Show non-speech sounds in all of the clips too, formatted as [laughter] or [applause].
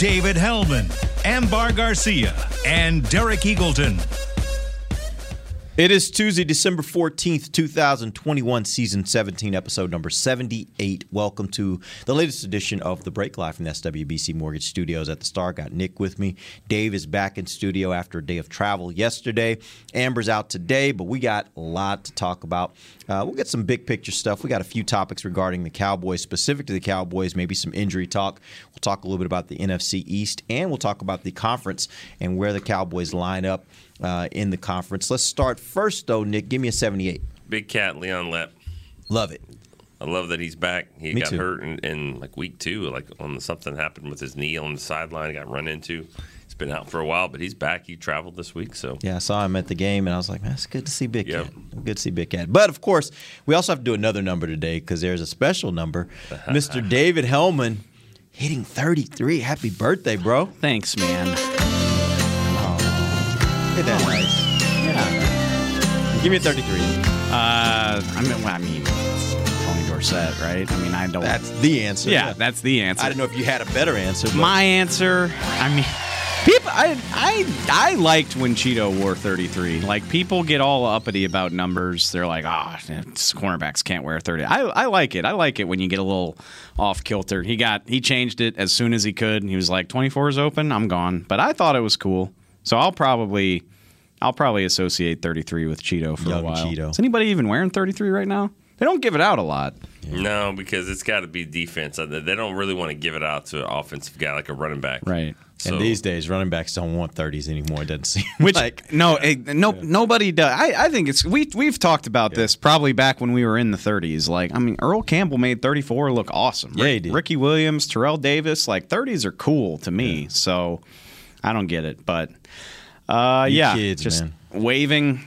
David Helman, Ambar Garcia, and Derek Eagleton. It is Tuesday, December 14th, 2021, season 17, episode number 78. Welcome to the latest edition of The Break Live from the SWBC Mortgage Studios at the Star. Got Nick with me. Dave is back in studio after a day of travel yesterday. Amber's out today, but we got a lot to talk about. Uh, we'll get some big picture stuff. We got a few topics regarding the Cowboys, specific to the Cowboys, maybe some injury talk. We'll talk a little bit about the NFC East, and we'll talk about the conference and where the Cowboys line up uh, in the conference. Let's start first, though, Nick. Give me a 78. Big cat Leon Lepp. Love it. I love that he's back. He Me got too. hurt in, in like week two, like on the, something happened with his knee on the sideline. Got run into. He's been out for a while, but he's back. He traveled this week, so Yeah, I saw him at the game, and I was like, man, it's good to see Big Yep. Cat. Good to see Big Cat. But of course, we also have to do another number today because there's a special number. [laughs] Mr. David Helman hitting 33. Happy birthday, bro. Thanks, man. That nice? Yeah. Give me a 33. Uh, I mean, well, I mean, Tony Dorsett, right? I mean, I don't. That's the answer. yeah, that's the answer. I didn't know if you had a better answer. But My answer. I mean, people. I I I liked when Chido wore 33. Like people get all uppity about numbers. They're like, ah, cornerbacks can't wear 30. I I like it. I like it when you get a little off kilter. He got he changed it as soon as he could. He was like, 24 is open. I'm gone. But I thought it was cool. So I'll probably. I'll probably associate 33 with Chido for Young a while. Chido. Is anybody even wearing 33 right now? They don't give it out a lot. no, because it's got to be defense. Uh, They don't really want to give it out to an offensive guy like a running back, Right. So, and these days, running backs don't want 30s anymore. It doesn't seem [laughs] Which like. no, it, no, nobody does. I, I think it's we we've talked about this probably back when we were in the 30s. Like, I mean, Earl Campbell made 34 look awesome. Yeah, he did. Ricky Williams, Terrell Davis, like 30s are cool to me. So I don't get it, but uh, You yeah, kids, just man. waving.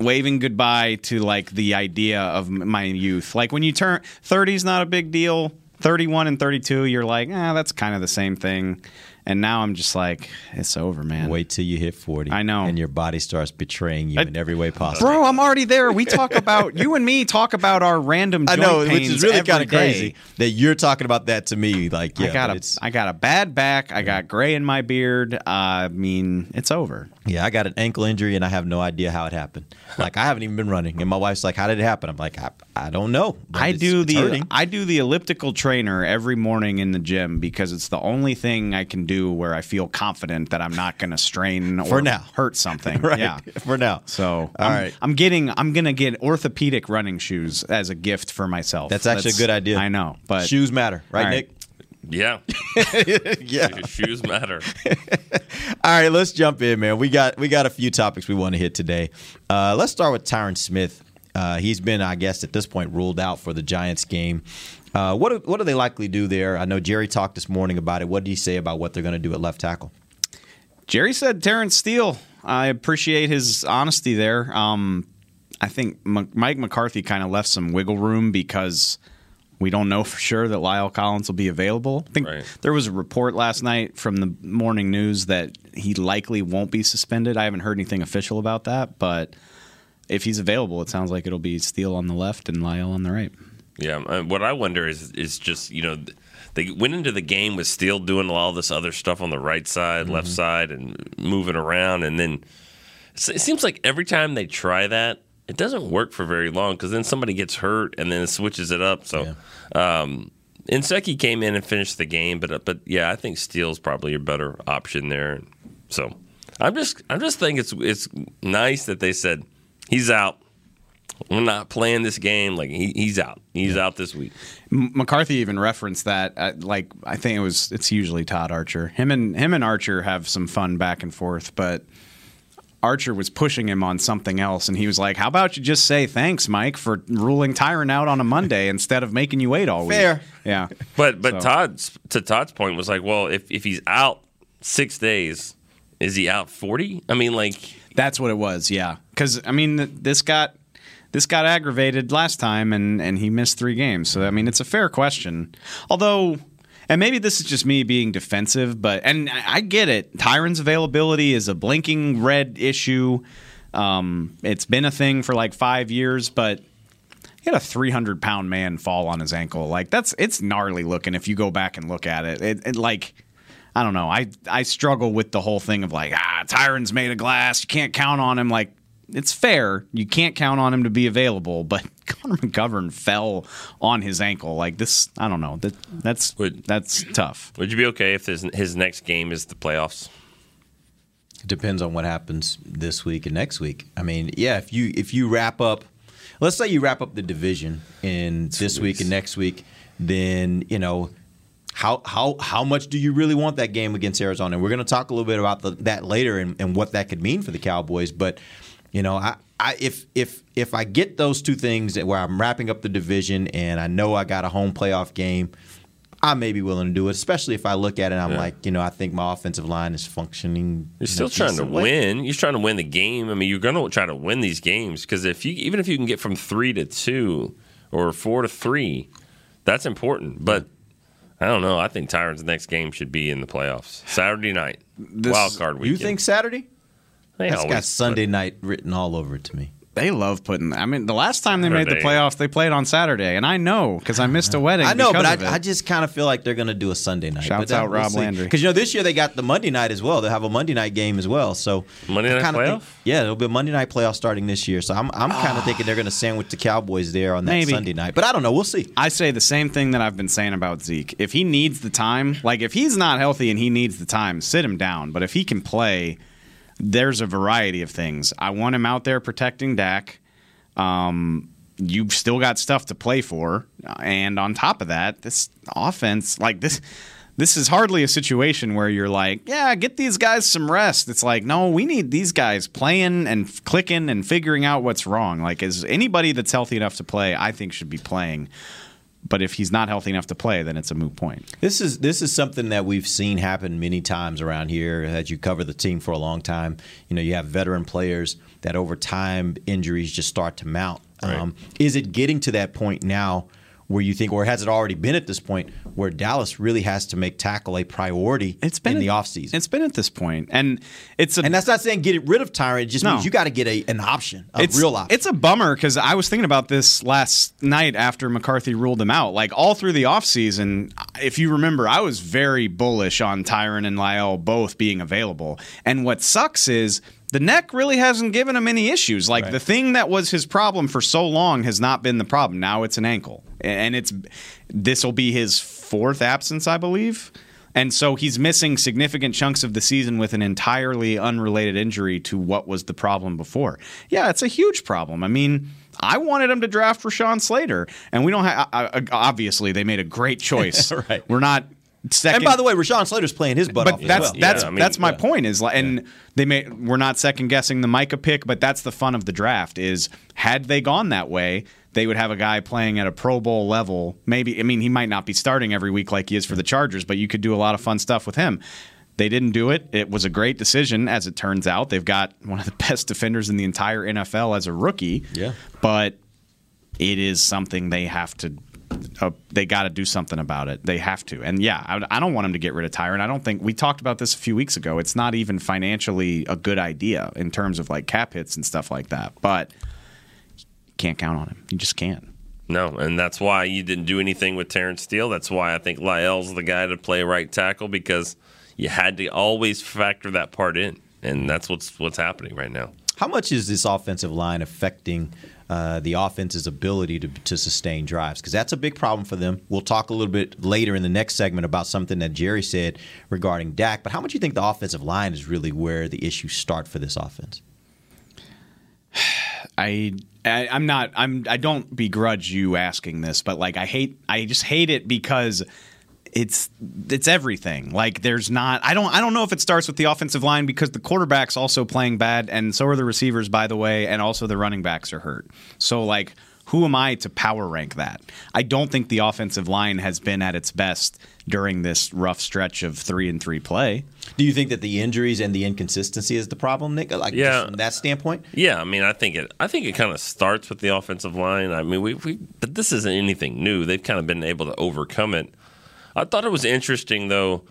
Waving goodbye to like the idea of my youth. Like when you turn 30 is not a big deal. 31 and 32, you're like, ah, that's kind of the same thing. And now I'm just like, it's over, man. Wait till you hit 40. I know. And your body starts betraying you I- in every way possible. Bro, I'm already there. We talk about you and me talk about our random. I know, which is really kind of crazy that you're talking about that to me. Like, yeah, I got a, I got a bad back. I got gray in my beard. Uh, I mean, it's over. yeah, I got an ankle injury and I have no idea how it happened. Like, I haven't even been running, and my wife's like, "How did it happen?" I'm like, "I, I don't know." I it's- do it's the hurting. I do the elliptical trainer every morning in the gym because it's the only thing I can do where I feel confident that I'm not going to strain or For now. hurt something. [laughs] right Yeah. for now. So All I'm, right. I'm getting I'm gonna get orthopedic running shoes as a gift for myself. That's actually a good idea. I know, but shoes matter, right, All right. Nick? yeah, [laughs] yeah. Shoes matter. [laughs] All right, let's jump in, man. We got we got a few topics we want to hit today. Uh, let's start with Tyron Smith. Uh, he's been, I guess, at this point, ruled out for the Giants game. Uh, what do, what do they likely do there? I know Jerry talked this morning about it. What did he say about what they're going to do at left tackle? Jerry said Terence Steele. I appreciate his honesty there. Um, I think M- Mike McCarthy kind of left some wiggle room because we don't know for sure that La'el Collins will be available. I think Right. there was a report last night from the morning news that he likely won't be suspended. I haven't heard anything official about that, but if he's available, it sounds like it'll be Steele on the left and La'el on the right. Yeah, uh, what I wonder is is just you know they went into the game with Steele doing all this other stuff on the right side, left side, and moving around, and then it seems like every time they try that, it doesn't work for very long because then somebody gets hurt and then it switches it up. So, um, Inseki came in and finished the game, but uh, but yeah, I think Steele's probably a better option there. So I'm just I'm just think it's it's nice that they said he's out. We're not playing this game. Like he, he's out. He's out this week. McCarthy even referenced that. Uh, like I think it was. It's usually Todd Archer. Him and him and Archer have some fun back and forth, but Archer was pushing him on something else, and he was like, "How about you just say thanks, Mike, for ruling Tyron out on a Monday [laughs] instead of making you wait all week?" Fair. Yeah. But but So- Todd's to Todd's point was like, well, if if he's out, six days. Is he out 40? I mean, like, That's what it was, yeah. Because I mean, this got this got aggravated last time, and and he missed three games. So I mean, it's a fair question. Although, and maybe this is just me being defensive, but and I get it. Tyron's availability is a blinking red issue. Um, it's been a thing for like five years, but he had a 300 pound man fall on his ankle. Like that's it's gnarly looking if you go back and look at it. It, it like I don't know. I I struggle with the whole thing of like ah Tyron's made of glass. You can't count on him. Like it's fair. You can't count on him to be available, but [laughs] Connor McGovern fell on his ankle. Like this, I don't know. That that's Would- that's tough. would you be okay if his, his next game is the playoffs? It depends on what happens this week and next week. I mean, yeah, if you if you wrap up, let's say you wrap up the division in this week and next week, then you know how how how much do you really want that game against Arizona? And we're going to talk a little bit about the, that later and, and what that could mean for the Cowboys. But you know, I, I if if if I get those two things where I'm wrapping up the division and I know I got a home playoff game. I may be willing to do it, especially if I look at it. and I'm Yeah. like, you know, I think my offensive line is functioning. You're still trying to way. win. You're trying to win the game. I mean, you're going to try to win these games because if you even if you can get from three to two or four to three, that's important. But I don't know. I think Tyron's next game should be in the playoffs. Saturday night, wild card weekend. You think Saturday? They That's always got Sunday night written all over it to me. They love putting. I mean, the last time they Are made the playoffs, they played on Saturday, and I know because I missed a uh-huh. wedding. I know, but because of it. I, I just kind of feel like they're going to do a Sunday night. Shouts out Rob Landry. Because you know this year they got the Monday night as well. They'll have a Monday night game as well. So Monday night kinda playoff? think- yeah, it'll be a Monday night playoff starting this year. So I'm I'm kind of ah. thinking they're going to sandwich the Cowboys there on that Maybe. Sunday night. But I don't know. We'll see. I say the same thing that I've been saying about Zeke. If he needs the time, like if he's not healthy and he needs the time, sit him down. But if he can play, there's a variety of things. I want him out there protecting Dak. Um, you've still got stuff to play for, and on top of that, this offense, like this. This is hardly a situation where you're like, yeah, get these guys some rest. It's like, no, we need these guys playing and clicking and figuring out what's wrong. Like, is anybody that's healthy enough to play, I think should be playing. But if he's not healthy enough to play, then it's a moot point. This is this is something that we've seen happen many times around here. As you cover the team for a long time, you know you have veteran players that over time injuries just start to mount. Um, is it getting to that point now where you think, or has it already been at this point where Dallas really has to make tackle a priority It's been in at- the offseason? It's been at this point, and it's a And that's not saying get rid of Tyron. It just No. means you got to get a, an option, a it's real option. It's a bummer because I was thinking about this last night after McCarthy ruled him out. Like all through the offseason, if you remember, I was very bullish on Tyron and La'el both being available. And what sucks is the neck really hasn't given him any issues. Like the thing that was his problem for so long has not been the problem. Now it's an ankle. And it's this will be his fourth absence, I believe. And so he's missing significant chunks of the season with an entirely unrelated injury to what was the problem before. Yeah, it's a huge problem. I mean, I wanted him to draft Rashawn Slater, and we don't have. Obviously, they made a great [laughs] choice. Right. We're not. Second, and by the way, Rashawn Slater's playing his butt off. but as that's well. that's Yeah, I mean, that's my yeah. point is like, and they may we're not second guessing the Micah pick, but that's the fun of the draft is had they gone that way, they would have a guy playing at a Pro Bowl level. Maybe I mean he might not be starting every week like he is for the Chargers, but you could do a lot of fun stuff with him. They didn't do it. It was a great decision, as it turns out. They've got one of the [laughs] best defenders in the entire NFL as a rookie. Yeah. But it is something they have to uh, they got to do something about it. They have to. And yeah, I, I don't want him to get rid of Tyron. I don't think we talked about this a few weeks ago. It's not even financially a good idea in terms of like cap hits and stuff like that. But you can't count on him. You just can't. No, and that's why you didn't do anything with Terence Steele. That's why I think La'el's the guy to play right tackle because you had to always factor that part in, and that's what's what's happening right now. How much is this offensive line affecting uh, the offense's ability to, to sustain drives? Because that's a big problem for them. We'll talk a little bit later in the next segment about something that Jerry said regarding Dak. But how much do you think the offensive line is really where the issues start for this offense? [sighs] I, I I'm not I'm I don't begrudge you asking this, but like I hate I just hate it because it's it's everything. Like there's not I don't I don't know if it starts with the offensive line because the quarterback's also playing bad and so are the receivers by the way and also the running backs are hurt. So like who am I to power rank that? I don't think the offensive line has been at its best during this rough stretch of three and three play. Do you think that the injuries and the inconsistency is the problem, Nick? Like, Yeah. just from that standpoint? Yeah, I mean, I think it. I think it kind of starts with the offensive line. I mean, we, we, but this isn't anything new. They've kind of been able to overcome it. I thought it was interesting though,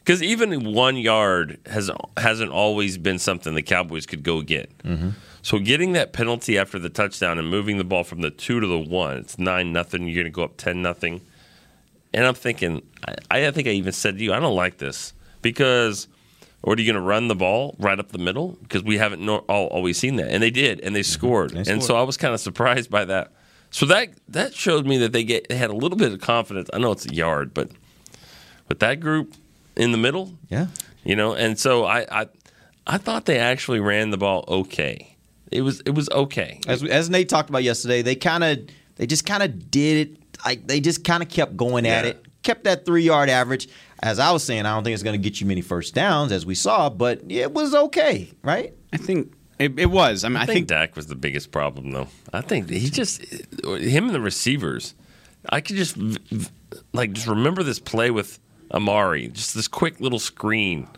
because even one yard has hasn't always been something the Cowboys could go get. Mm-hmm. So getting that penalty after the touchdown and moving the ball from the two to the one, it's nine nothing. You're going to go up ten nothing. And I'm thinking, I, I think I even said to you, I don't like this because, or are you going to run the ball right up the middle? Because we haven't no, all, always seen that, and they did, and they mm-hmm. scored, and so I was kind of surprised by that. So that that showed me that they get they had a little bit of confidence. I know it's a yard, but but that group in the middle, Yeah. you know, and so I I, I thought they actually ran the ball okay. It was it was okay. As, as Nate talked about yesterday, they kind of they just kind of did it like they just kind of kept going at Yeah. it, kept that three yard average. As I was saying, I don't think it's going to get you many first downs as we saw, but it was okay, right? I think it, it was. I mean, I, I think, think Dak was the biggest problem, though. I think he just him and the receivers. I could just v- v- like just remember this play with Amari, just this quick little screen.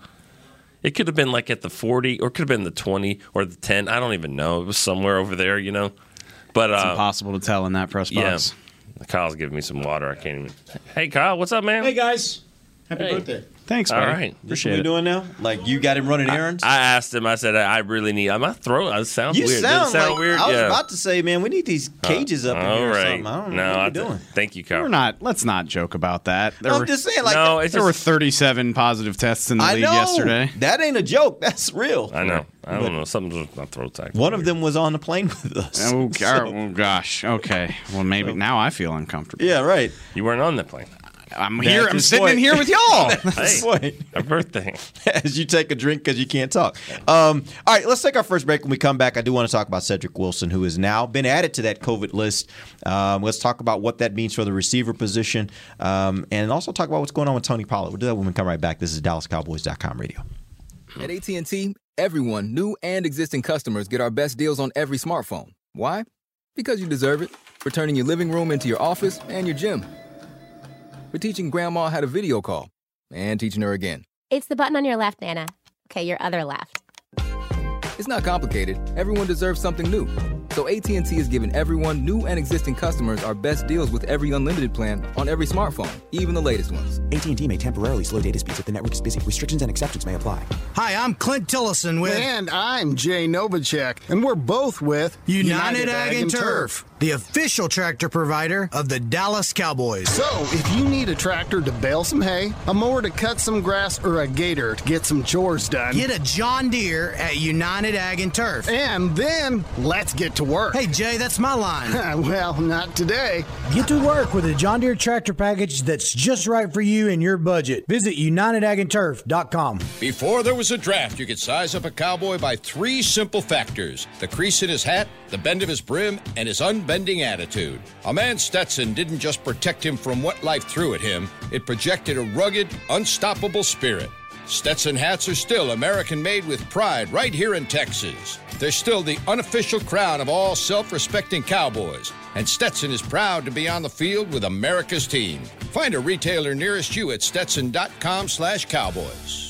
It could have been like at the forty, or it could have been the twenty or the ten. I don't even know. It was somewhere over there, you know. But it's uh, impossible to tell in that press yeah, box. Kyle's giving me some water. I can't even. Hey, Kyle, what's up, man? Hey guys, happy Hey. birthday. Thanks, All buddy. right. This what Appreciate we it. doing now? Like you got him running errands? I asked him. I said, I I really need. My throat. I sounds you weird. sound, it sound like weird? I was yeah. about to say, man, we need these uh, cages up in All here or something. I don't know no, what I we're th- doing. thank you, Kyle. We're not. Let's not joke about that. There I'm were, just saying, like, no, it's there were 37 positive tests in the I league know yesterday. that ain't a joke. That's real. I know. I don't know. Something's with my throat. acting. One of weird. them was on the plane with us. Oh, [laughs] So- oh, gosh. Okay. Well, maybe now I feel uncomfortable. yeah, right. You weren't on the plane. I'm At here. I'm this sitting point- in here with y'all. [laughs] That's Hey. right. A birthday. [laughs] as you take a drink because you can't talk. Um, all right, let's take our first break. When we come back, I do want to talk about Cedric Wilson, who has now been added to that COVID list. Um, let's talk about what that means for the receiver position, um, and also talk about what's going on with Tony Pollard. We'll do that when we come right back. This is DallasCowboys.com radio. At AT&T, everyone, new and existing customers, get our best deals on every smartphone. Why? Because you deserve it. For turning your living room into your office and your gym. For teaching grandma how to video call and teaching her again. It's the button on your left, Nana. Okay, your other left. It's not complicated. Everyone deserves something new. So AT&T is giving everyone, new and existing customers, our best deals with every unlimited plan on every smartphone, even the latest ones. AT&T may temporarily slow data speeds if the network is busy. Restrictions and exceptions may apply. Hi, I'm Clint Tillison with And I'm Jay Novacek, and we're both with United, Ag and Turf, the official tractor provider of the Dallas Cowboys. So, if you need a tractor to bale some hay, a mower to cut some grass, or a gator to get some chores done, Get a John Deere at United Ag and Turf. and then let's get to work. Hey, Jay, that's my line. [laughs] well, not today. Get to work with a John Deere tractor package that's just right for you and your budget. Visit UnitedAgAndTurf.com. Before there was a draft, you could size up a cowboy by three simple factors the crease in his hat, the bend of his brim, and his unbending attitude. A man Stetson didn't just protect him from what life threw at him, it projected a rugged, unstoppable spirit. Stetson hats are still American made with pride right here in Texas. They're still the unofficial crown of all self respecting cowboys, and Stetson is proud to be on the field with America's team. Find a retailer nearest you at stetson.com slash cowboys.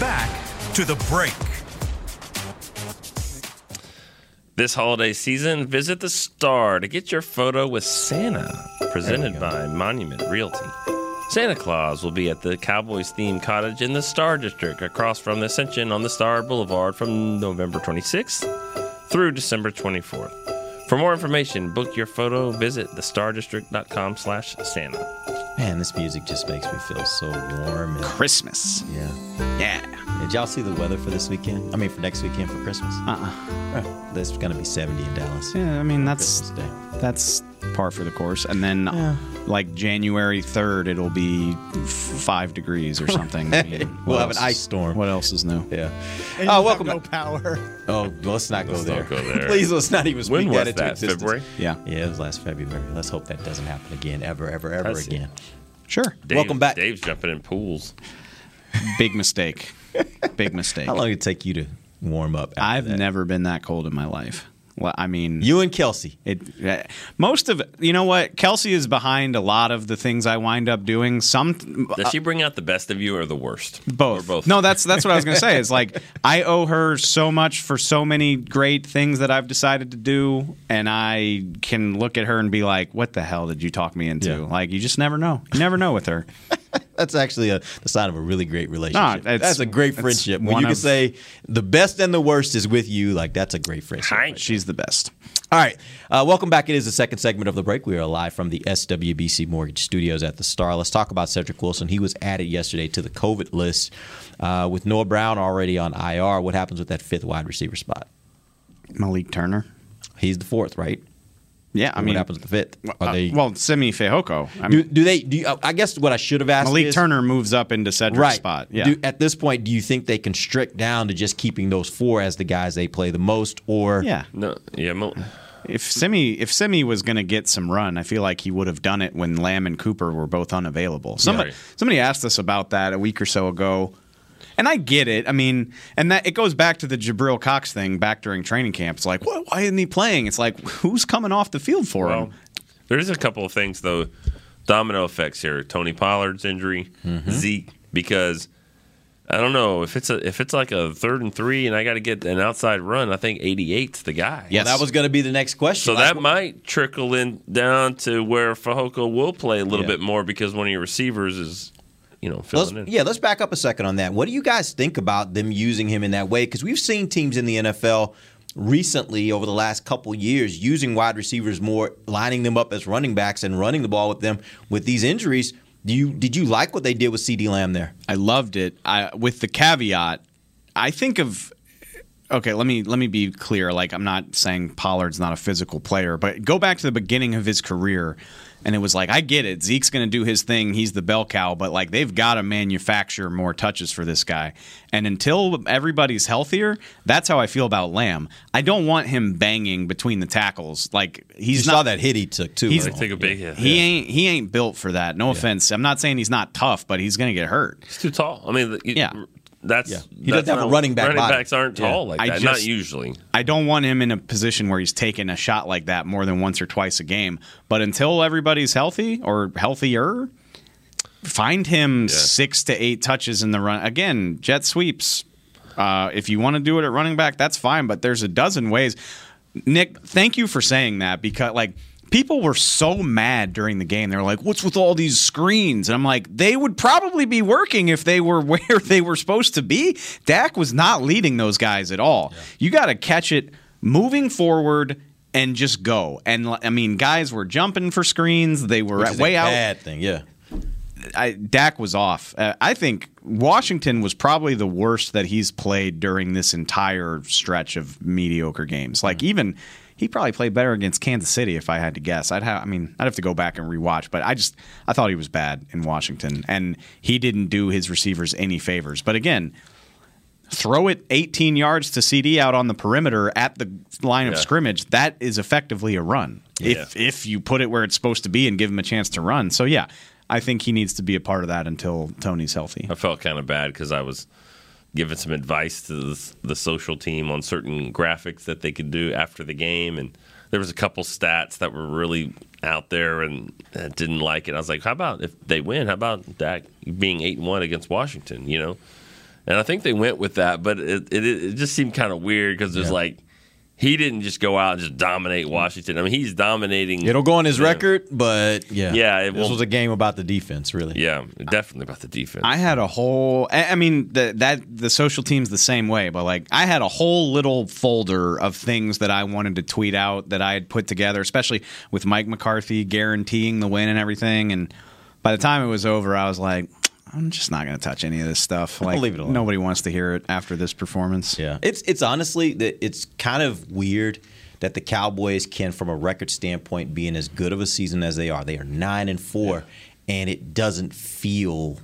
Back to the break. This holiday season, visit the Star to get your photo with Santa, presented by Monument Realty. Santa Claus will be at the Cowboys themed cottage in the Star District across from the Ascension on the Star Boulevard from November 26th through December 24th. For more information, book your photo, visit thestardistrict.com slash Santa. Man, this music just makes me feel so warm. And, Christmas. yeah. Yeah. Did y'all see the weather for this weekend? I mean, for next weekend for Christmas? Uh-uh. Oh, it's going to be 70 in Dallas. Yeah, I mean that's Christmas Day. That's par for the course. And then like January third, it'll be f- five degrees or something. I mean, [laughs] We'll what have an ice storm. What else is new? Yeah. And Oh, you welcome have no power. [laughs] Oh, let's not go Let's there. not go [laughs] there. Please, let's not even speak When that was into that? existence. February? Yeah. Yeah, it was last February. Let's hope that doesn't happen again, ever, ever, ever That's it. again. Sure. Dave, Welcome back. Dave's jumping in pools. Big mistake. Big mistake. How long did it take you to warm up? after I've that? never been that cold in my life. Well, I mean, You and Kelsey. It uh, most of it, you know what? Kelsey is behind a lot of the things I wind up doing. Some Does she bring out the best of you or the worst? both. Or both. No, that's that's what I was going to say. [laughs] It's like I owe her so much for so many great things that I've decided to do, and I can look at her and be like, "What the hell did you talk me into?" Yeah. Like you just never know. You never know with her. [laughs] That's actually a the sign of a really great relationship. it's- that's a great friendship. When you can of- say the best and the worst is with you, like that's a great friendship. Hi. She's the best. All right. Uh, welcome back. It is the second segment of the break. We are live from the SWBC Mortgage Studios at the Star. Let's talk about Cedric Wilson. He was added yesterday to the COVID list uh, with Noah Brown already on IR. What happens with that fifth wide receiver spot? Malik Turner. He's the fourth, right? Yeah, I And mean, what happens with the fifth? Are uh, they, well, Simi Fehoko. I do, mean, do they? Do you, I guess what I should have asked Malik is, Turner moves up into Cedric's right spot. Yeah. Do, at this point, do you think they can strict down to just keeping those four as the guys they play the most, or yeah. No. Yeah. Mo- If Simi if Simi was going to get some run, I feel like he would have done it when Lamb and Cooper were both unavailable. Somebody right. somebody asked us about that a week or so ago. And I get it. I mean, and that it goes back to the Jabril Cox thing back during training camp. It's like, what, why isn't he playing? It's like, who's coming off the field for Well, him? there's a couple of things though, domino effects here. Tony Pollard's injury, Mm-hmm. Zeke, because I don't know if it's a if it's like a third and three, and I got to get an outside run. I think 88's the guy. Yes. that was going to be the next question. So Like, that might trickle in down to where Fehoko will play a little Yeah. bit more because one of your receivers is, you know, Let's, in. yeah, let's back up a second on that. What do you guys think about them using him in that way? Because we've seen teams in the NFL recently over the last couple years using wide receivers more, lining them up as running backs and running the ball with them. With these injuries, do you did you like what they did with CeeDee Lamb there? I loved it. I, with the caveat, I think of okay. Let me let me be clear. Like I'm not saying Pollard's not a physical player, but go back to the beginning of his career, and it was like I get it. Zeke's going to do his thing. He's the bell cow, but like they've got to manufacture more touches for this guy. And until everybody's healthier, that's how I feel about Lamb. I don't want him banging between the tackles. Like he's you not saw that hit he took too. He's- right? Take a big hit. he ain't he ain't built for that. No offense. I'm not saying he's not tough, but he's going to get hurt. He's too tall. I mean, the- Yeah. That's Yeah. He that's doesn't have a running back Running body. backs aren't Yeah. tall like I that. not usually. I don't want him in a position where he's taking a shot like that more than once or twice a game. But until everybody's healthy or healthier, find him six to eight touches in the run. Again, jet sweeps. Uh, if you want to do it at running back, that's fine. But there's a dozen ways. Nick, thank you for saying that because like people were so mad during the game. They were like, "What's with all these screens?" And I'm like, they would probably be working if they were [laughs] where they were supposed to be. Dak was not leading those guys at all. You got to catch it moving forward and just go. And I mean, guys were jumping for screens. They were at way out. bad thing. Yeah. I, Dak was off. Uh, I think Washington was probably the worst that he's played during this entire stretch of mediocre games. Like even he probably played better against Kansas City if I had to guess. I'd have I mean, I'd have to go back and rewatch, but I just I thought he was bad in Washington and he didn't do his receivers any favors. But again, throw it 18 yards to CeeDee out on the perimeter at the line of scrimmage, that is effectively a run. If if you put it where it's supposed to be and give him a chance to run. So yeah, I think he needs to be a part of that until Tony's healthy. I felt kind of bad because I was giving some advice to the, the social team on certain graphics that they could do after the game, and there was a couple stats that were really out there and I didn't like it. I was like, how about if they win? How about Dak being eight and one against Washington? You know, and I think they went with that, but it it, it just seemed kind of weird because there's Yeah. like. He didn't just go out and just dominate Washington. I mean, he's dominating. It'll go on his Yeah. record, but yeah, Yeah, it this was a game about the defense, really. Yeah, definitely about the defense. I had a whole. I I mean, the, that the social team's the same way, but like I had a whole little folder of things that I wanted to tweet out that I had put together, especially with Mike McCarthy guaranteeing the win and everything. And by the time it was over, I was like, I'm just not going to touch any of this stuff. I'll Like leave it alone. nobody wants to hear it after this performance. Yeah, it's it's honestly that it's kind of weird that the Cowboys can, from a record standpoint, be in as good of a season as they are. They are nine and four, and it doesn't feel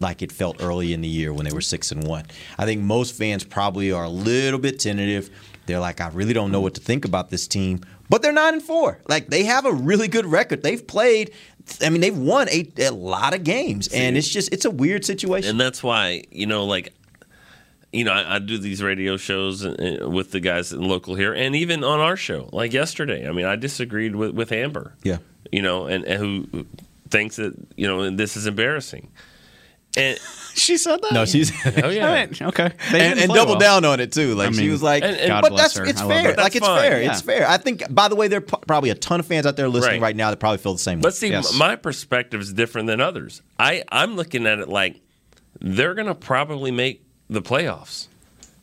like it felt early in the year when they were six and one. I think most fans probably are a little bit tentative. They're like, I really don't know what to think about this team, but they're nine and four. Like they have a really good record. They've played. I mean, they've won a, a lot of games, and it's just it's a weird situation. And that's why, you know, like, you know, I, I do these radio shows uh, with the guys in local here, and even on our show, like yesterday. I mean, I disagreed with, with Amber. Yeah. You know, and, and who thinks that you know this is embarrassing. And [laughs] she said that. No, she's oh yeah. All right, okay. They and, didn't and play double well. down on it too. Like I she mean, was like, And- and- God but bless that's her. it's I love fair. her. Like it's fine. fair. Yeah. It's fair. I think. By the way, there are p- probably a ton of fans out there listening Right. right, now that probably feel the same. But way. see, Yes. my perspective is different than others. I, I'm looking at it like they're going to probably make the playoffs.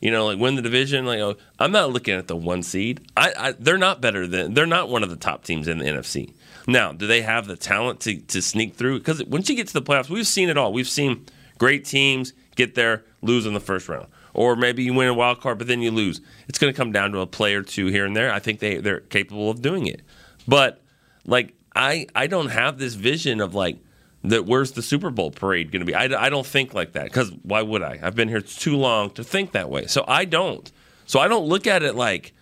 You know, like win the division. Like oh, I'm not looking at the one seed. I, I they're not better than they're not one of the top teams in the NFC. Now, do they have the talent to, to sneak through? Because once you get to the playoffs, we've seen it all. We've seen great teams get there, lose in the first round, or maybe you win a wild card, but then you lose. It's going to come down to a play or two here and there. I think they they're capable of doing it, but like I I don't have this vision of like that. Where's the Super Bowl parade going to be? I, I don't think like that because why would I? I've been here too long to think that way. So I don't. So I don't look at it like,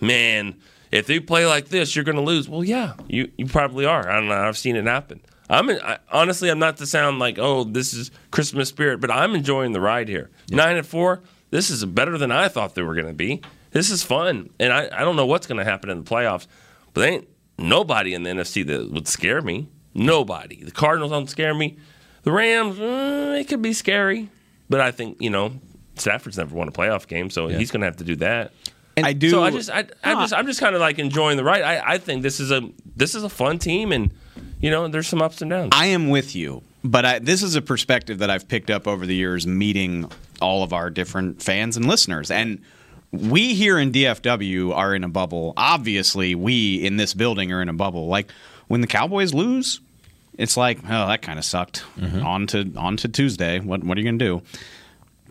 man, if they play like this, you're going to lose. Well, yeah, you you probably are. I don't know. I've seen it happen. I'm I, honestly, I'm not to sound like, oh, this is Christmas spirit, but I'm enjoying the ride here. Nine and four. This is better than I thought they were going to be. This is fun, and I, I don't know what's going to happen in the playoffs, but there ain't nobody in the NFC that would scare me. Nobody. The Cardinals don't scare me. The Rams, uh, it could be scary, but I think you know Stafford's never won a playoff game, so he's going to have to do that. And I do. So I just, I, I just, I'm just kind of like enjoying the ride. I, I think this is a, this is a fun team, and you know, there's some ups and downs. I am with you, but I, this is a perspective that I've picked up over the years meeting all of our different fans and listeners. And we here in DFW are in a bubble. Obviously, we in this building are in a bubble. Like when the Cowboys lose, it's like, oh, that kind of sucked. Mm-hmm. On to on to Tuesday. What what are you gonna do?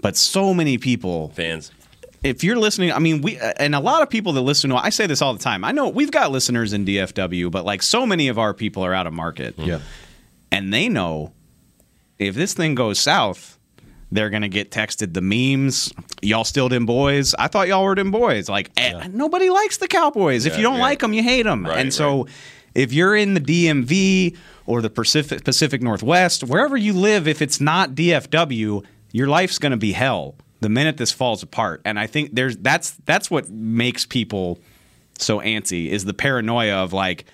But so many people Fans. If you're listening, I mean, we and a lot of people that listen to, I say this all the time. I know we've got listeners in DFW, but like so many of our people are out of market. Yeah. And they know if this thing goes south, they're gonna get texted the memes. Y'all still them boys? I thought y'all were them boys. Like eh, nobody likes the Cowboys. if you don't yeah. like them, you hate them. Right, and so. If you're in the DMV or the Pacific, Pacific Northwest, wherever you live, if it's not DFW, your life's going to be hell the minute this falls apart. And I think there's that's that's what makes people so antsy is the paranoia of like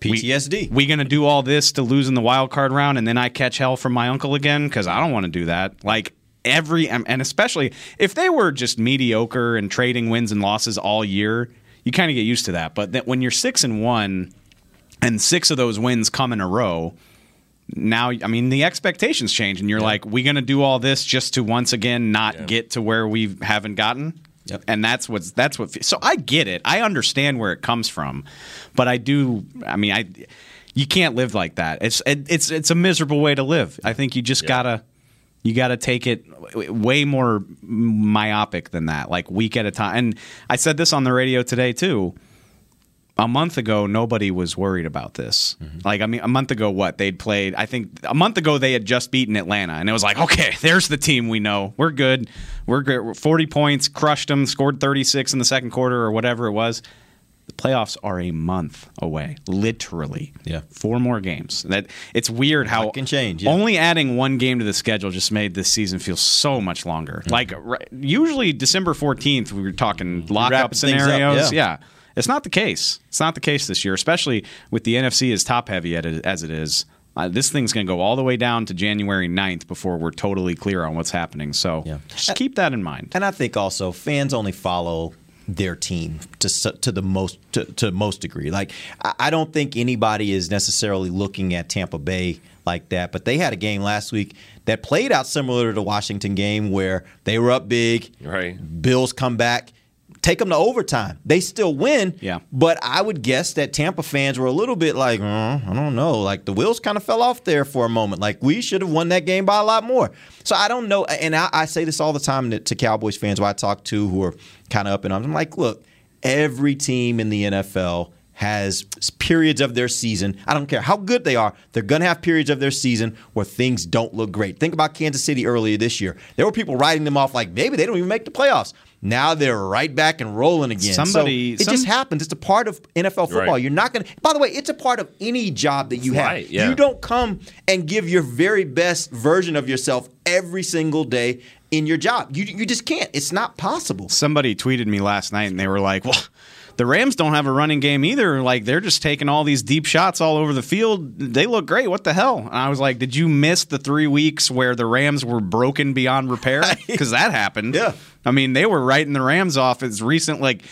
PTSD. We, we gonna do all this to lose in the wild card round, and then I catch hell from my uncle again because I don't want to do that. Like every and especially if they were just mediocre and trading wins and losses all year, you kind of get used to that. But that when you're six and one, and six of those wins come in a row. Now, I mean, the expectations change, and you're like, we going to do all this just to once again not get to where we haven't gotten. Yep. And that's what's that's what. So I get it. I understand where it comes from, but I do. I mean, I you can't live like that. It's it, it's it's a miserable way to live. I think you just gotta you gotta take it way more myopic than that, like week at a time. And I said this on the radio today too a month ago nobody was worried about this. Like I mean a month ago what? They'd played I think a month ago they had just beaten Atlanta and it was like, "Okay, [laughs] there's the team we know. We're good. We're good. We're 40 points, crushed them, scored 36 in the second quarter or whatever it was." The playoffs are a month away, literally. Yeah. Four more games. That it's weird how That can change, yeah. Only adding one game to the schedule just made this season feel so much longer. Mm-hmm. Like usually December 14th we were talking lockup things up, scenarios. yeah. yeah. It's not the case. It's not the case this year, especially with the NFC as top heavy as it is. Uh, this thing's going to go all the way down to January 9th before we're totally clear on what's happening. So just keep that in mind. And I think also fans only follow their team to to the most to, to most degree. Like I I don't think anybody is necessarily looking at Tampa Bay like that, but they had a game last week that played out similar to the Washington game where they were up big. Right. Bills come back, take them to overtime. They still win. Yeah. But I would guess that Tampa fans were a little bit like, "Uh, I don't know. Like the wheels kind of fell off there for a moment. Like we should have won that game by a lot more. So I don't know. And I, I say this all the time to, to Cowboys fans who I talk to who are kind of up and I'm like, look, every team in the NFL has periods of their season. I don't care how good they are, they're going to have periods of their season where things don't look great. Think about Kansas City earlier this year. There were people writing them off like maybe they don't even make the playoffs. Now they're right back and rolling again. Somebody- so it some- just happens. It's a part of NFL football. Right. You're not going to. By the way, it's a part of any job that you have. Right, yeah. You don't come and give your very best version of yourself every single day in your job. You you just can't. It's not possible. Somebody tweeted me last night and they were like, well, the Rams don't have a running game either. Like they're just taking all these deep shots all over the field. They look great. What the hell? And I was like, did you miss the three weeks where the Rams were broken beyond repair? [laughs] Because that happened. Yeah. I mean, they were writing the Rams off as recent. Like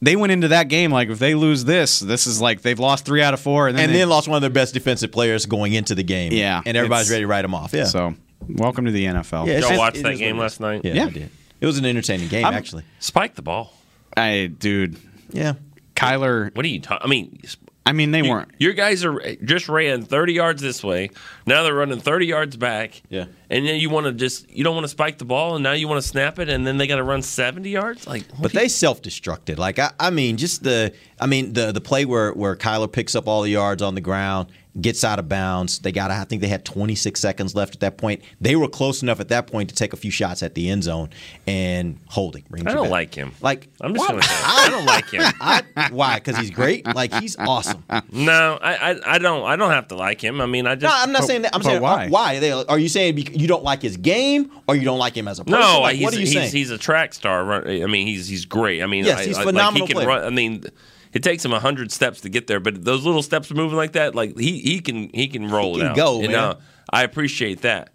they went into that game like if they lose this, this is like they've lost three out of four, and then And they- then lost one of their best defensive players going into the game. Yeah, and everybody's ready to write them off. Yeah. So welcome to the NFL. Yeah, Did it's y'all just- watch it game last night? Yeah, Yeah. I did. It was an entertaining game, I'm- actually. Spike the ball. I dude, Yeah. Kyler. What are you talking? I mean, I mean, they you- weren't. Your guys are eh, just ran 30 yards this way. Now they're running 30 yards back. Yeah. And then you want to just you don't want to spike the ball, and now you want to snap it, and then they got to run 70 yards. Like, But they self-destructed. Like I, I mean, just the I mean the the play where where Kyler picks up all the yards on the ground, gets out of bounds. They got I think they had 26 seconds left at that point. They were close enough at that point to take a few shots at the end zone and holding. brings I don't back. like him. Like I'm just gonna say I don't like him. [laughs] I, why? Because he's great. Like he's awesome. No, I, I I don't I don't have to like him. I mean, I just. No, I'm not saying that. I'm saying why? uh, why? They, are you saying you don't like his game, or you don't like him as a person? No, Like, he's, what are you he's, saying? he's a track star. I mean, he's he's great. I mean, Yes, I- he's I- phenomenal Like he can player. run. I mean, it takes him hundred steps to get there, but those little steps moving like that, like he he can he can roll He it can out. go, And, man. uh, I appreciate that.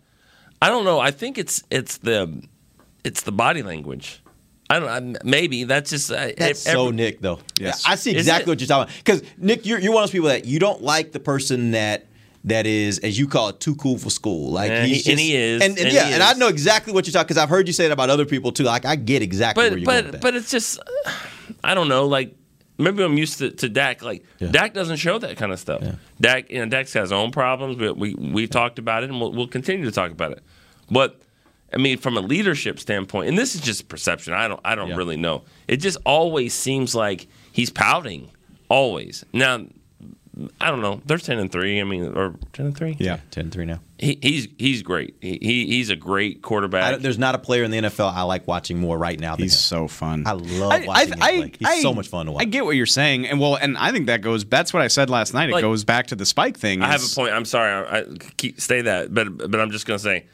I don't know. I think it's it's the it's the body language. I don't. I, maybe that's just I, That's every- so Nick, though. Yes. I see exactly what you're talking about. Because Nick, you're, you're one of those people that you don't like the person that that is, as you call it, too cool for school. Like And he's he- and he is, and, and and yeah, he and I know exactly what you're talking. Because I've heard you say it about other people too. Like I get exactly where you're going with but that. but it's just [sighs] I don't know. Like maybe I'm used to, to Dak. Like Dak doesn't show that kind of stuff. Dak, you know, Dak's got his own problems. But we we've talked about it, and we'll, we'll continue to talk about it. But I mean, from a leadership standpoint, and this is just perception. I don't I don't really know. It just always seems like he's pouting. Always now. I don't know. They're ten and three. I mean, or ten and three. Yeah. 10 and three now. He, he's he's great. He, he he's a great quarterback. don't- there's not a player in the NFL I like watching more right now than He's him. so fun. I love watching him play. He's so much fun to watch. I get what you're saying, and well, and I think that goes. That's what I said last night. It Like- goes back to the spike thing. I have a point. I'm sorry. I, I keep say that, but but I'm just gonna say,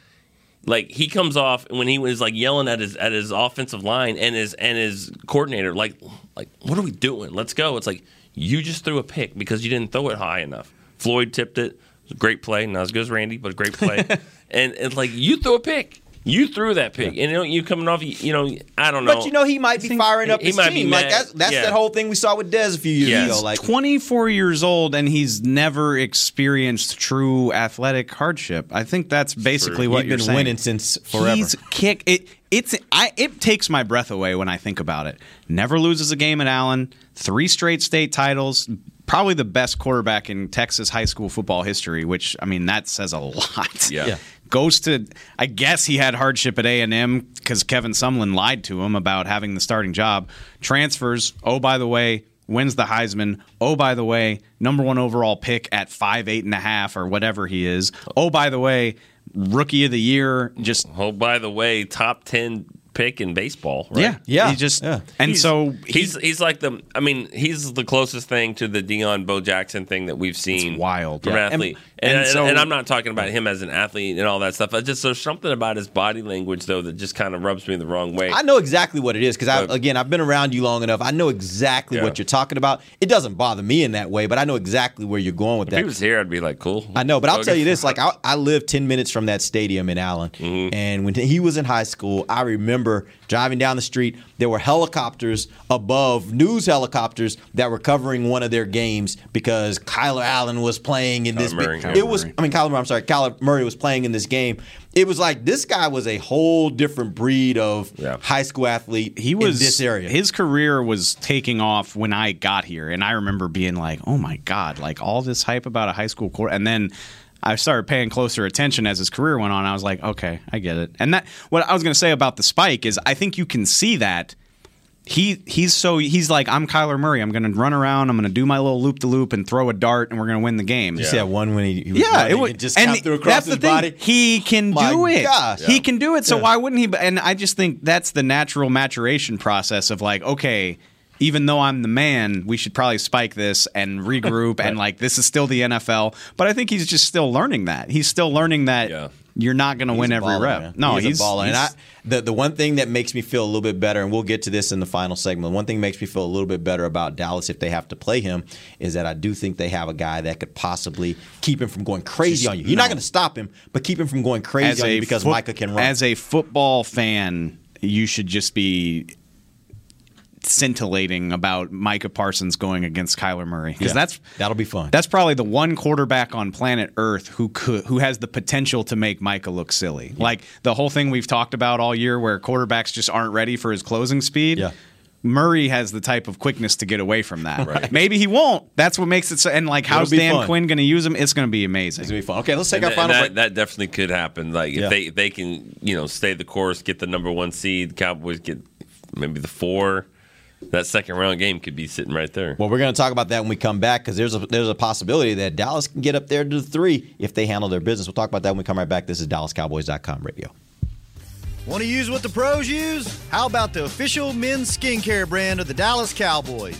like he comes off when he was like yelling at his at his offensive line and his and his coordinator, like like what are we doing? Let's go. It's like you just threw a pick because you didn't throw it high enough. Floyd tipped it. It great play, not as good as Randy, but a great play. [laughs] and it's like you threw a pick. You threw that pick, and you know you coming off. You, you know, I don't know. But you know he might be firing up he his might be team. Like that's that's Yeah. that whole thing we saw with Dez a few years Yeah. ago. Like 24 years old and he's never experienced true athletic hardship. I think that's basically what He's you're been saying. winning since forever. He's kick it. It's I. It takes my breath away when I think about it. Never loses a game at Allen. Three straight state titles. Probably the best quarterback in Texas high school football history. Which I mean, that says a [laughs] lot. Yeah. Yeah. Goes to. I guess he had hardship at A and M because Kevin Sumlin lied to him about having the starting job. Transfers. Oh, by the way, wins the Heisman. Oh, by the way, number one overall pick at five eight and a half or whatever he is. Oh, by the way, rookie of the year. Just oh, by the way, top ten pick in baseball. Right? yeah, Yeah, He just yeah. and He's- so he's he's like the I mean he's the closest thing to the Deion Bo Jackson thing that we've seen. wild. Yeah. athlete, And- and, so- and I'm not talking about him as an athlete and all that stuff. I just there's something about his body language though that just kind of rubs me the wrong way. I know exactly what it is because I again I've been around you long enough. I know exactly Yeah. what you're talking about. It doesn't bother me in that way, but I know exactly where you're going with that. if he was here, I'd be like, cool. I know, but I'll Okay. tell you this: like [laughs] I, I live ten minutes from that stadium in Allen, Mm-hmm. and when he was in high school, I remember driving down the street. There were helicopters above, news helicopters that were covering one of their games because Kyler Allen was playing in this. Kyler it was. I mean, Kyler. I'm sorry, Kyler Murray was playing in this game. It was like this guy was a whole different breed of high school athlete. He was in this area. His career was taking off when I got here, and I remember being like, "Oh my god!" Like all this hype about a high school court, and then. I started paying closer attention as his career went on. I was like, okay, I get it. And that what I was going to say about the spike is I think you can see that he he's so he's like I'm Kyler Murray. I'm going to run around. I'm going to do my little loop to loop and throw a dart, and we're going to win the game. You see that one when he, he was yeah, it was and just and come through across that's his the thing. body. He can My do it. gosh. He Yeah. can do it. So Yeah. why wouldn't he? And I just think that's the natural maturation process of like, okay, even though I'm the man, we should probably spike this and regroup. [laughs] And like, this is still the NFL. But I think he's just still learning that. He's still learning that you're not going to win every baller, rep. man. No, he's, he's, a baller. and I, the the one thing that makes me feel a little bit better, and we'll get to this in the final segment. One thing that makes me feel a little bit better about Dallas if they have to play him is that I do think they have a guy that could possibly keep him from going crazy Just- on you. You're not going to stop him, but keep him from going crazy on you because foot- Micah can run. As a football fan, you should just be scintillating about Micah Parsons going against Kyler Murray because Yeah. that's that'll be fun. That's probably the one quarterback on planet Earth who could who has the potential to make Micah look silly. Like the whole thing we've talked about all year, where quarterbacks just aren't ready for his closing speed. Yeah. Murray has the type of quickness to get away from that. Maybe he won't. That's what makes it so. And like, how's It'll be Dan fun. Quinn going to use him? It's going to be amazing. It's going to be fun. Okay, let's And take our that, final that, break. that definitely could happen. Like Yeah. if they they can you know stay the course, get the number one seed, Cowboys get maybe the four. That second round game could be sitting right there. Well, we're going to talk about that when we come back because there's a there's a possibility that Dallas can get up there to the three if they handle their business. We'll talk about that when we come right back. This is DallasCowboys.com radio. Want to use what the pros use? How about the official men's skincare brand of the Dallas Cowboys?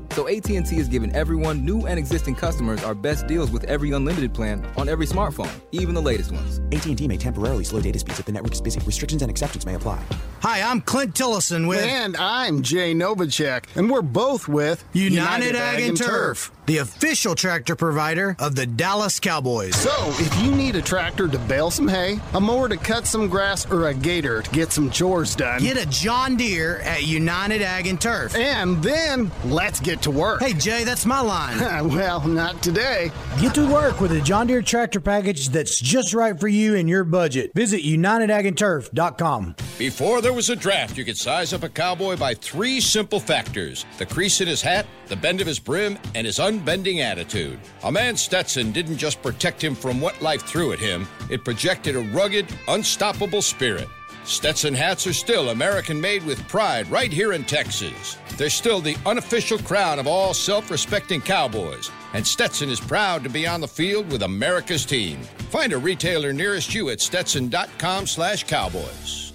So AT&T is giving everyone, new and existing customers, our best deals with every unlimited plan on every smartphone, even the latest ones. AT&T may temporarily slow data speeds if the network is busy. Restrictions and exceptions may apply. Hi, I'm Clint Tillison with And I'm Jay Novacek, and we're both with United, Ag and Turf, the official tractor provider of the Dallas Cowboys. So, if you need a tractor to bale some hay, a mower to cut some grass, or a gator to get some chores done, Get a John Deere at United Ag and Turf. and then let's get to work. Hey, Jay, that's my line. [laughs] well, not today. Get to work with a John Deere tractor package that's just right for you and your budget. Visit UnitedAgAndTurf.com. Before there was a draft, you could size up a cowboy by three simple factors the crease in his hat, the bend of his brim, and his unbending attitude. A man Stetson didn't just protect him from what life threw at him, it projected a rugged, unstoppable spirit. Stetson hats are still American made with pride right here in Texas. They're still the unofficial crown of all self respecting cowboys, and Stetson is proud to be on the field with America's team. Find a retailer nearest you at stetson.com slash cowboys.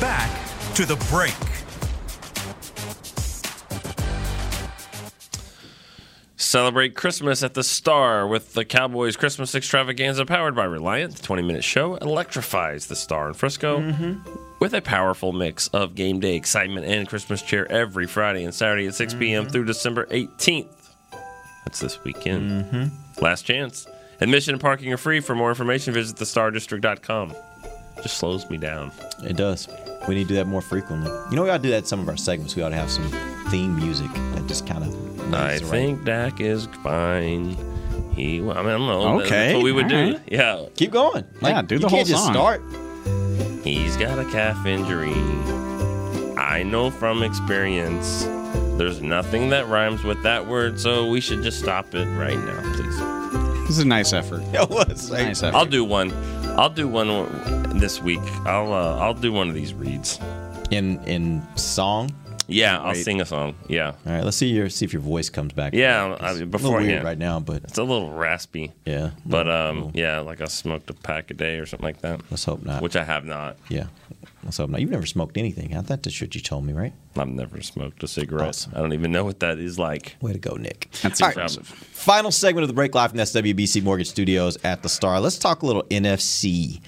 Back to the break. Celebrate Christmas at the Star with the Cowboys Christmas extravaganza powered by Reliant. The 20 minute show electrifies the Star in Frisco mm-hmm. with a powerful mix of game day excitement and Christmas cheer every Friday and Saturday at 6 mm-hmm. p.m. through December 18th. That's this weekend. Mm-hmm. Last chance. Admission and parking are free. For more information, visit thestardistrict.com. Just slows me down. It does. We need to do that more frequently. You know, we ought to do that in some of our segments. We ought to have some theme music that just kind of. I think Dak is fine. He, I mean, I don't know. Okay, That's what we would all do. right. Yeah. Keep going. Yeah, do the you whole can't just start. He's got a calf injury. I know from experience. There's nothing that rhymes with that word, so we should just stop it right now, please. This is a nice effort. [laughs] It was. Nice effort. I'll do one. I'll do one this week. I'll uh, I'll do one of these reads. In in song. Yeah, I'll Wait. sing a song. Yeah. All right, let's see your see if your voice comes back. Yeah, I, little before weird right now, but it's a little raspy. Yeah, but um, yeah, like I smoked a pack a day or something like that. Let's hope not. Which I have not. Yeah, let's hope not. You've never smoked anything. I thought that's what you told me, right? I've never smoked a cigarette. I don't even know what that is like. Way to go, Nick. That's All right, impressive. Final segment of the break live from SWBC Mortgage Studios at the Star. Let's talk a little NFC.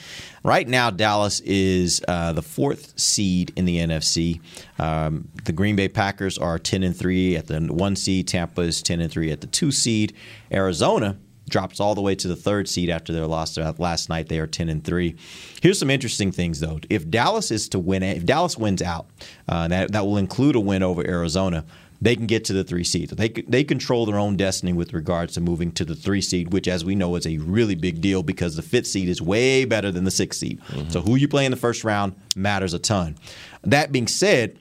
Right now, Dallas is uh, the fourth seed in the NFC. Um, the Green Bay Packers are ten and three at the one seed. Tampa is ten and three at the two seed. Arizona drops all the way to the third seed after their loss last night. They are ten and three. Here's some interesting things though. If Dallas is to win, if Dallas wins out, uh, that that will include a win over Arizona. They can get to the three seed. They they control their own destiny with regards to moving to the three seed, which, as we know, is a really big deal because the fifth seed is way better than the sixth seed. So who you play in the first round matters a ton. That being said,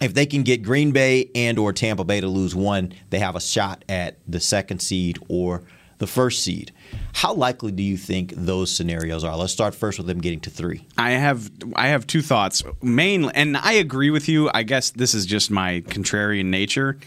if they can get Green Bay and or Tampa Bay to lose one, they have a shot at the second seed or the first seed. How likely do you think those scenarios are? Let's start first with them getting to three. I have I have two thoughts. Mainly, and I agree with you. I guess this is just my contrarian nature.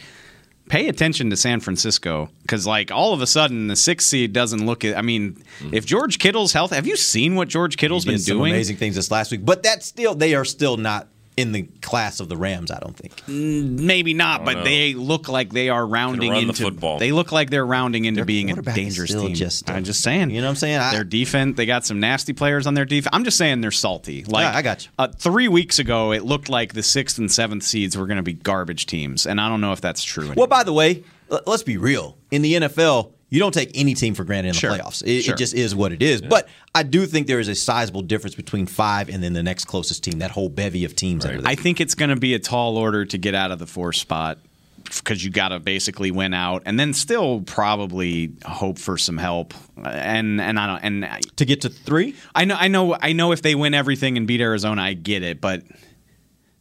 Pay attention to San Francisco because, like, all of a sudden, the sixth seed doesn't look. I mean, mm-hmm. if George Kittle's health, have you seen what George Kittle's He been some doing? amazing things this last week, but that's still they are still not in the class of the Rams. I don't think. Maybe not, but know. they look like they are rounding run the into football. They look like they're rounding into being a dangerous team. just, I'm just saying. You know what I'm saying? I- their defense, they got some nasty players on their defense. I'm just saying they're salty. Like Yeah, I got you. Uh, three weeks ago, it looked like the sixth and seventh seeds were going to be garbage teams, and I don't know if that's true. Anymore. Well, by the way, l- let's be real. In the NFL, you don't take any team for granted in Sure. the playoffs. It, Sure. it just is what it is. But I do think there is a sizable difference between five and then the next closest team. That whole bevy of teams. Under. I think it's going to be a tall order to get out of the fourth spot because you got to basically win out, and then still probably hope for some help. And and I don't and to get to three. I know I know I know if they win everything and beat Arizona, I get it, but.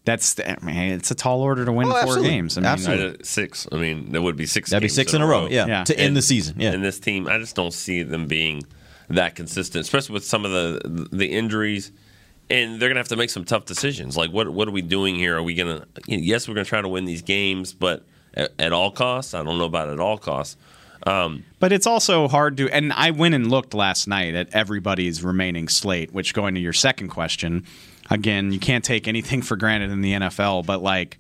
That's I mean, it's a tall order to win Oh, four absolutely. games. I mean, Uh, six. I mean, there would be six. That'd be six in a row, yeah, to end the season, yeah. And this team, I just don't see them being that consistent, especially with some of the the injuries. And they're gonna have to make some tough decisions. Like, what what are we doing here? Are we gonna? Yes, we're gonna try to win these games, but at, at all costs. I don't know about at all costs. Um, But it's also hard to, and I went and looked last night at everybody's remaining slate, which going to your second question, again, you can't take anything for granted in the NFL, but like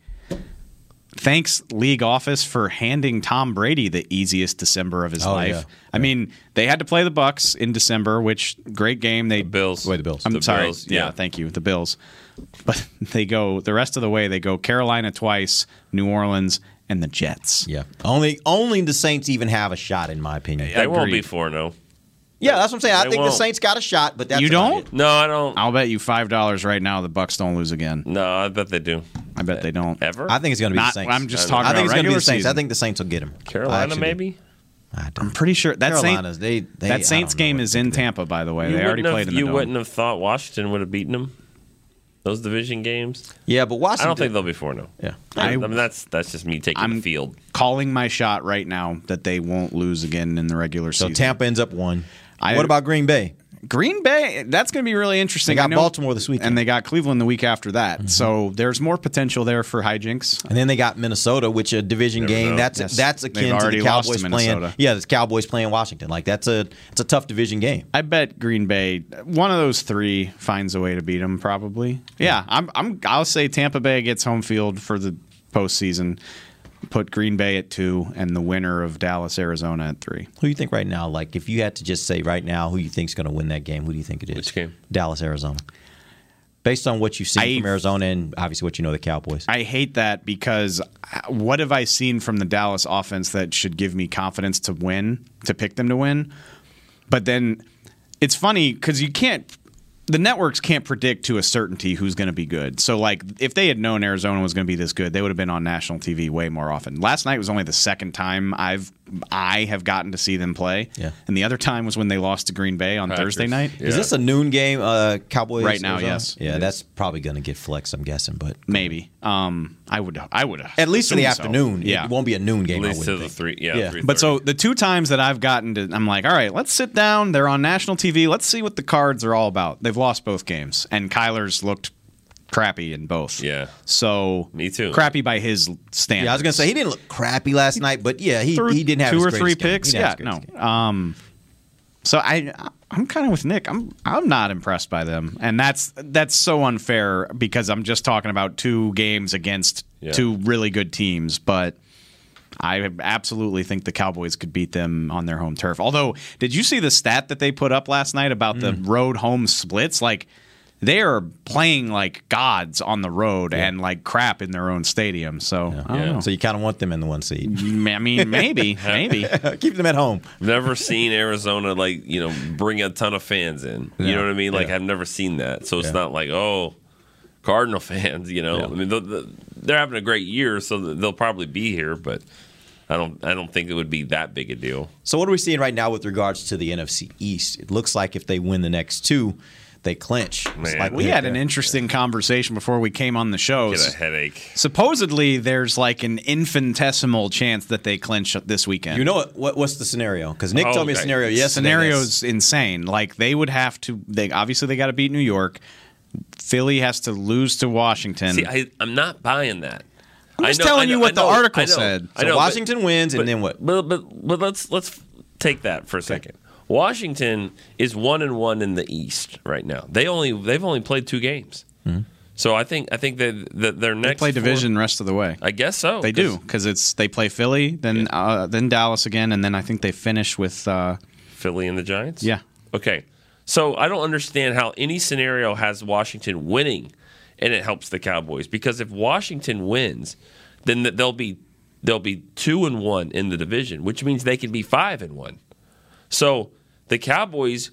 thanks league office for handing Tom Brady the easiest December of his oh, life. Yeah. I yeah. mean, they had to play the Bucks in December, which great game. They the Bills. Wait, the Bills. I'm the sorry. Bills, yeah. yeah, thank you. The Bills. But [laughs] they go the rest of the way. They go Carolina twice, New Orleans, and the Jets. Yeah. Only only the Saints even have a shot in my opinion. They won't be four. No. Yeah, that's what I'm saying. I They think the won't. Saints got a shot, but that's you about don't? it. No, I don't. I'll bet you five dollars right now the Bucks don't lose again. No, I bet they do. I bet they don't. Ever? I think it's going to be Not- the Saints. I'm just I talking I think about it's gonna be regular the Saints. I season. think the Saints will get him. Carolina, maybe. I'm pretty sure that Carolinas, Saint, they, they I that Saints know game what is to in. Tampa. By the way, You they already wouldn't played in the You dome. wouldn't have thought Washington would have beaten them. Those division games. Yeah, but Washington. I Washington. don't think they'll be four no. Oh. Yeah. I, I- mean that's that's just me taking I'm the field. calling my shot right now that they won't lose again in the regular season. So season. Tampa ends up one. I- what about Green Bay? Green Bay, that's going to be really interesting. They got know- Baltimore this weekend. and they got Cleveland the week after that. Mm-hmm. So there's more potential there for hijinks. And then they got Minnesota, which a division Never game. know. That's Yes. that's They've akin to already the lost Cowboys to playing. Minnesota. Yeah, the Cowboys playing Washington. Like that's a it's a tough division game. I bet Green Bay, one of those three, finds a way to beat them. Probably. Yeah, I'm. I'm. I'll say Tampa Bay gets home field for the postseason. Put Green Bay at two, and the winner of Dallas Arizona at three. Who do you think right now? Like if you had to just say right now, who you think's going to win that game? Who do you think it is? Which game? Dallas Arizona. Based on what you've seen I- from Arizona and obviously what you know the Cowboys. I hate that because uh, what have I seen from the Dallas offense that should give me confidence to win, to pick them to win? But then it's funny because you can't, the networks can't predict to a certainty who's going to be good. So, like, if they had known Arizona was going to be this good, they would have been on national TV way more often. Last night was only the second time I've I have gotten to see them play. Yeah. And the other time was when they lost to Green Bay on Packers. Thursday night. Yeah. Is this a noon game? Uh, Cowboys Right now, Arizona? yes. Yeah, that's probably going to get flexed. I'm guessing, but Maybe. Um, I would. I would. at least in the assume so. afternoon. Yeah. it won't be a noon At game. I least to wouldn't the three. Yeah. Yeah. But so the two times that I've gotten to, I'm like, all right, let's sit down. They're on national TV. Let's see what the cards are all about. They've lost both games, and Kyler's looked crappy in both. Yeah. So me too. Crappy by his standards. Yeah, I was gonna say he didn't look crappy last night, but yeah, he, he didn't have two his or three game. Picks. Yeah, no. Um, so I I'm kind of with Nick. I'm I'm not impressed by them, and that's that's so unfair because I'm just talking about two games against Yeah. two really good teams, but. I absolutely think the Cowboys could beat them on their home turf. Although, did you see the stat that they put up last night about the mm. road home splits? Like, they are playing like gods on the road and like crap in their own stadium. So, I don't know. So you kind of want them in the one seed. I mean, maybe, [laughs] maybe. [laughs] Keep them at home. I've never seen Arizona like you know bring a ton of fans in. You Yeah. know what I mean? Like Yeah. I've never seen that. So it's Yeah. not like oh, Cardinal [laughs] fans. You know, I mean they'll- they'll- they're having a great year, so they'll probably be here. But I don't I don't think it would be that big a deal. So what are we seeing right now with regards to the NFC East? It looks like if they win the next two, they clinch. It's like we had an interesting conversation before we came on the show. Get a headache. Supposedly, there's like an infinitesimal chance that they clinch this weekend. You know what, what? What's the scenario? Because Nick Oh, told me a okay. scenario yesterday. The scenario's insane. Like they would have to. They obviously they got to beat New York. Philly has to lose to Washington. See, I, I'm not buying that. I'm just know- telling know- you what I the article know- said. So know, but- Washington wins, and but- then what? But but but let's let's take that for a second. Washington is one and one in the East right now. They only they've only played two games. So I think I think that that their Hmm. they next play four- division rest of the way. I guess so. They 'cause do because it's they play Philly, then uh, then Dallas again, and then I think they finish with uh, Philly and the Giants. Yeah. Okay. So I don't understand how any scenario has Washington winning, and it helps the Cowboys because if Washington wins, then th- they'll be they'll be two and one in the division, which means they can be five and one. So the Cowboys.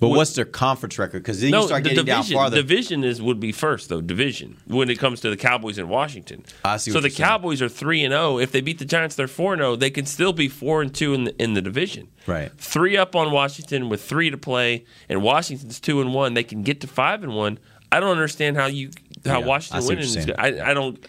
But would- what's their conference record? Because then no, you start the getting division, down farther. Division is would be first though. Division when it comes to the Cowboys in Washington. I see So the you're saying. Cowboys are three and zero. If they beat the Giants, they're four and zero. They can still be four and two in the in the division. Right. Three up on Washington with three to play, and Washington's two and one. They can get to five and one. I don't understand how you how Yeah, Washington see what winning. is good. I, I don't.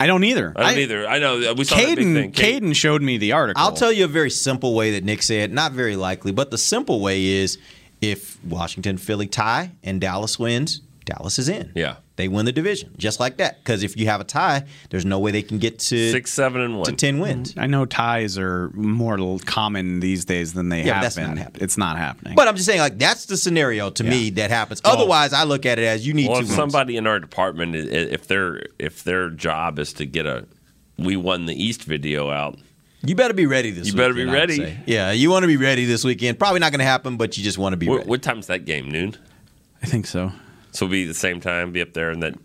I don't either. I don't either. I know we saw that big thing. Caden Caden showed me the article. I'll tell you a very simple way that Nick said, not very likely, but the simple way is if Washington, Philly tie and Dallas wins, Dallas is in. Yeah. They win the division just like that. Because if you have a tie, there's no way they can get to Six, seven, and one to ten wins. I know ties are more common these days than they Yeah, have that's been. not happening. It's not happening. But I'm just saying, like that's the scenario to me that happens. Otherwise, I look at it as you need well, two if wins. somebody in our department, if their if their job is to get a we won the East video out, You better be ready this You weekend. better be ready. Yeah, you want to be ready this weekend. Probably not going to happen, but you just want to be What, ready. what time's that game? Noon. I think so. So we'll be the same time. Be up there, and then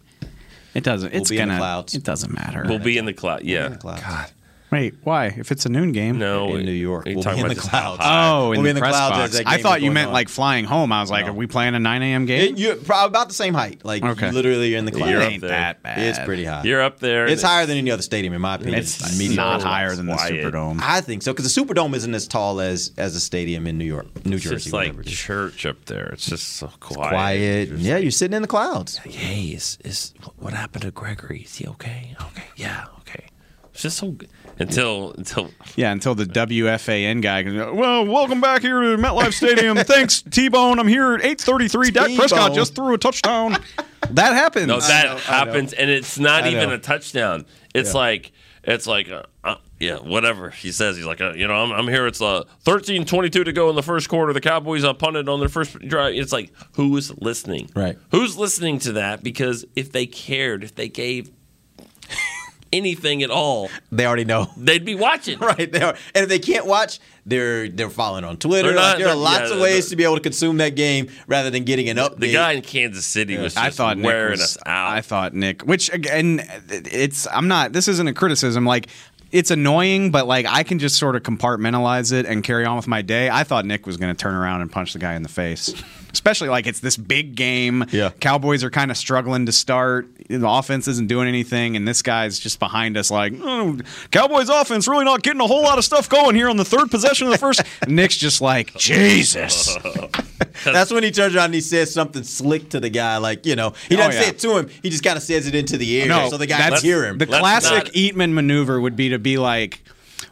It doesn't. We'll It's be in the gonna. clouds. It doesn't matter. we'll be in the cloud. Yeah. God. Wait, why? If it's a noon game? No, in New York. We'll We'll talking be in about the this clouds. Oh, in We'll the, in the press clouds box. as I thought you meant on. like flying home. I was like, No. are we playing a 9 a.m. game? It- you're probably about the same height. Like Okay. you literally are in the clouds. You're it up ain't there. that bad. It's pretty high. You're up there. It's higher than any other stadium, in my opinion. It's Medium. not higher than the quiet. Superdome. I think so because the Superdome isn't as tall as as a stadium in New York, New It's Jersey. just like whatever church up there. It's just so quiet. quiet. Yeah, you're sitting in the clouds. Hey, is is what happened to Gregory? Is he okay? Okay. Yeah. Okay. It's just so good. Until until Yeah, until the WFAN guy goes, well, welcome back here to MetLife Stadium. [laughs] Thanks, T-Bone. I'm here at 8:33. Dak Prescott just threw a touchdown. that happens. no that happens, and it's not I even know. a touchdown. It's Yeah. like it's like uh, uh, yeah, whatever he says. He's like, uh, you know, I'm, I'm here. It's uh, 13-22 to go in the first quarter. The Cowboys uh, punted on their first drive. It's like who's listening? Right. Who's listening to that? Because if they cared, if they gave anything at all, They already know. they'd be watching. [laughs] Right there, and if they can't watch, they're they're following on Twitter. They're not- Like, there are lots yeah, of ways to be able to consume that game rather than getting an update. The guy in Kansas City was just I thought Nick wearing was, us out. I thought Nick, which again, it's I'm not. This isn't a criticism. Like it's annoying, but like I can just sort of compartmentalize it and carry on with my day. I thought Nick was going to turn around and punch the guy in the face, especially like it's this big game. Yeah. Cowboys are kind of struggling to start. The offense isn't doing anything, and this guy's just behind us. Like oh, Cowboys offense really not getting a whole lot of stuff going here on the third possession of the first. [laughs] Nick's just like Jesus. [laughs] That's when he turns around and he says something slick to the guy, like you know, he oh, doesn't Oh, yeah. say it to him. He just kind of says it into the air, No, so the guy can hear him. The Let's classic not- Eatman maneuver would be to be like,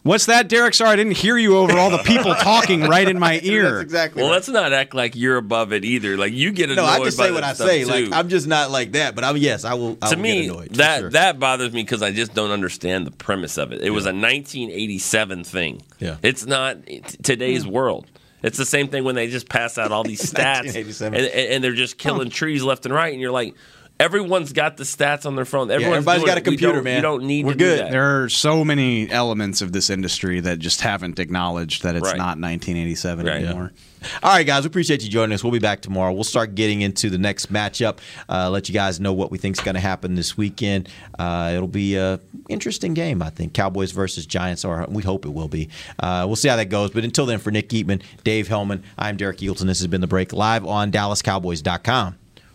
What's that, Derek? Sorry, I didn't hear you over all the [laughs] people talking right in my ear. exactly. Well, let's not act like you're above it either. Like you get annoyed. no, I just by say what I say. Too. Like I'm just not like that. But I'm yes, I will. I to will me, get annoyed, that sure. that bothers me because I just don't understand the premise of it. It was a 1987 thing. Yeah. it's not t- today's world. It's the same thing when they just pass out all these [laughs] stats and, and, and they're just killing trees left and right, and you're like, everyone's got the stats on their phone. Yeah, Everyone's everybody's doing got a it. We computer, man. You don't need to. We're to do good. that. There are so many elements of this industry that just haven't acknowledged that it's Right. not 1987 Right. anymore. All right, guys, we appreciate you joining us. We'll be back tomorrow. We'll start getting into the next matchup. Uh, let you guys know what we think is going to happen this weekend. Uh, it'll be a interesting game, I think. Cowboys versus Giants, or we hope it will be. Uh, we'll see how that goes. But until then, for Nick Eatman, Dave Helman, I'm Derek Eagleton. This has been the break live on DallasCowboys.com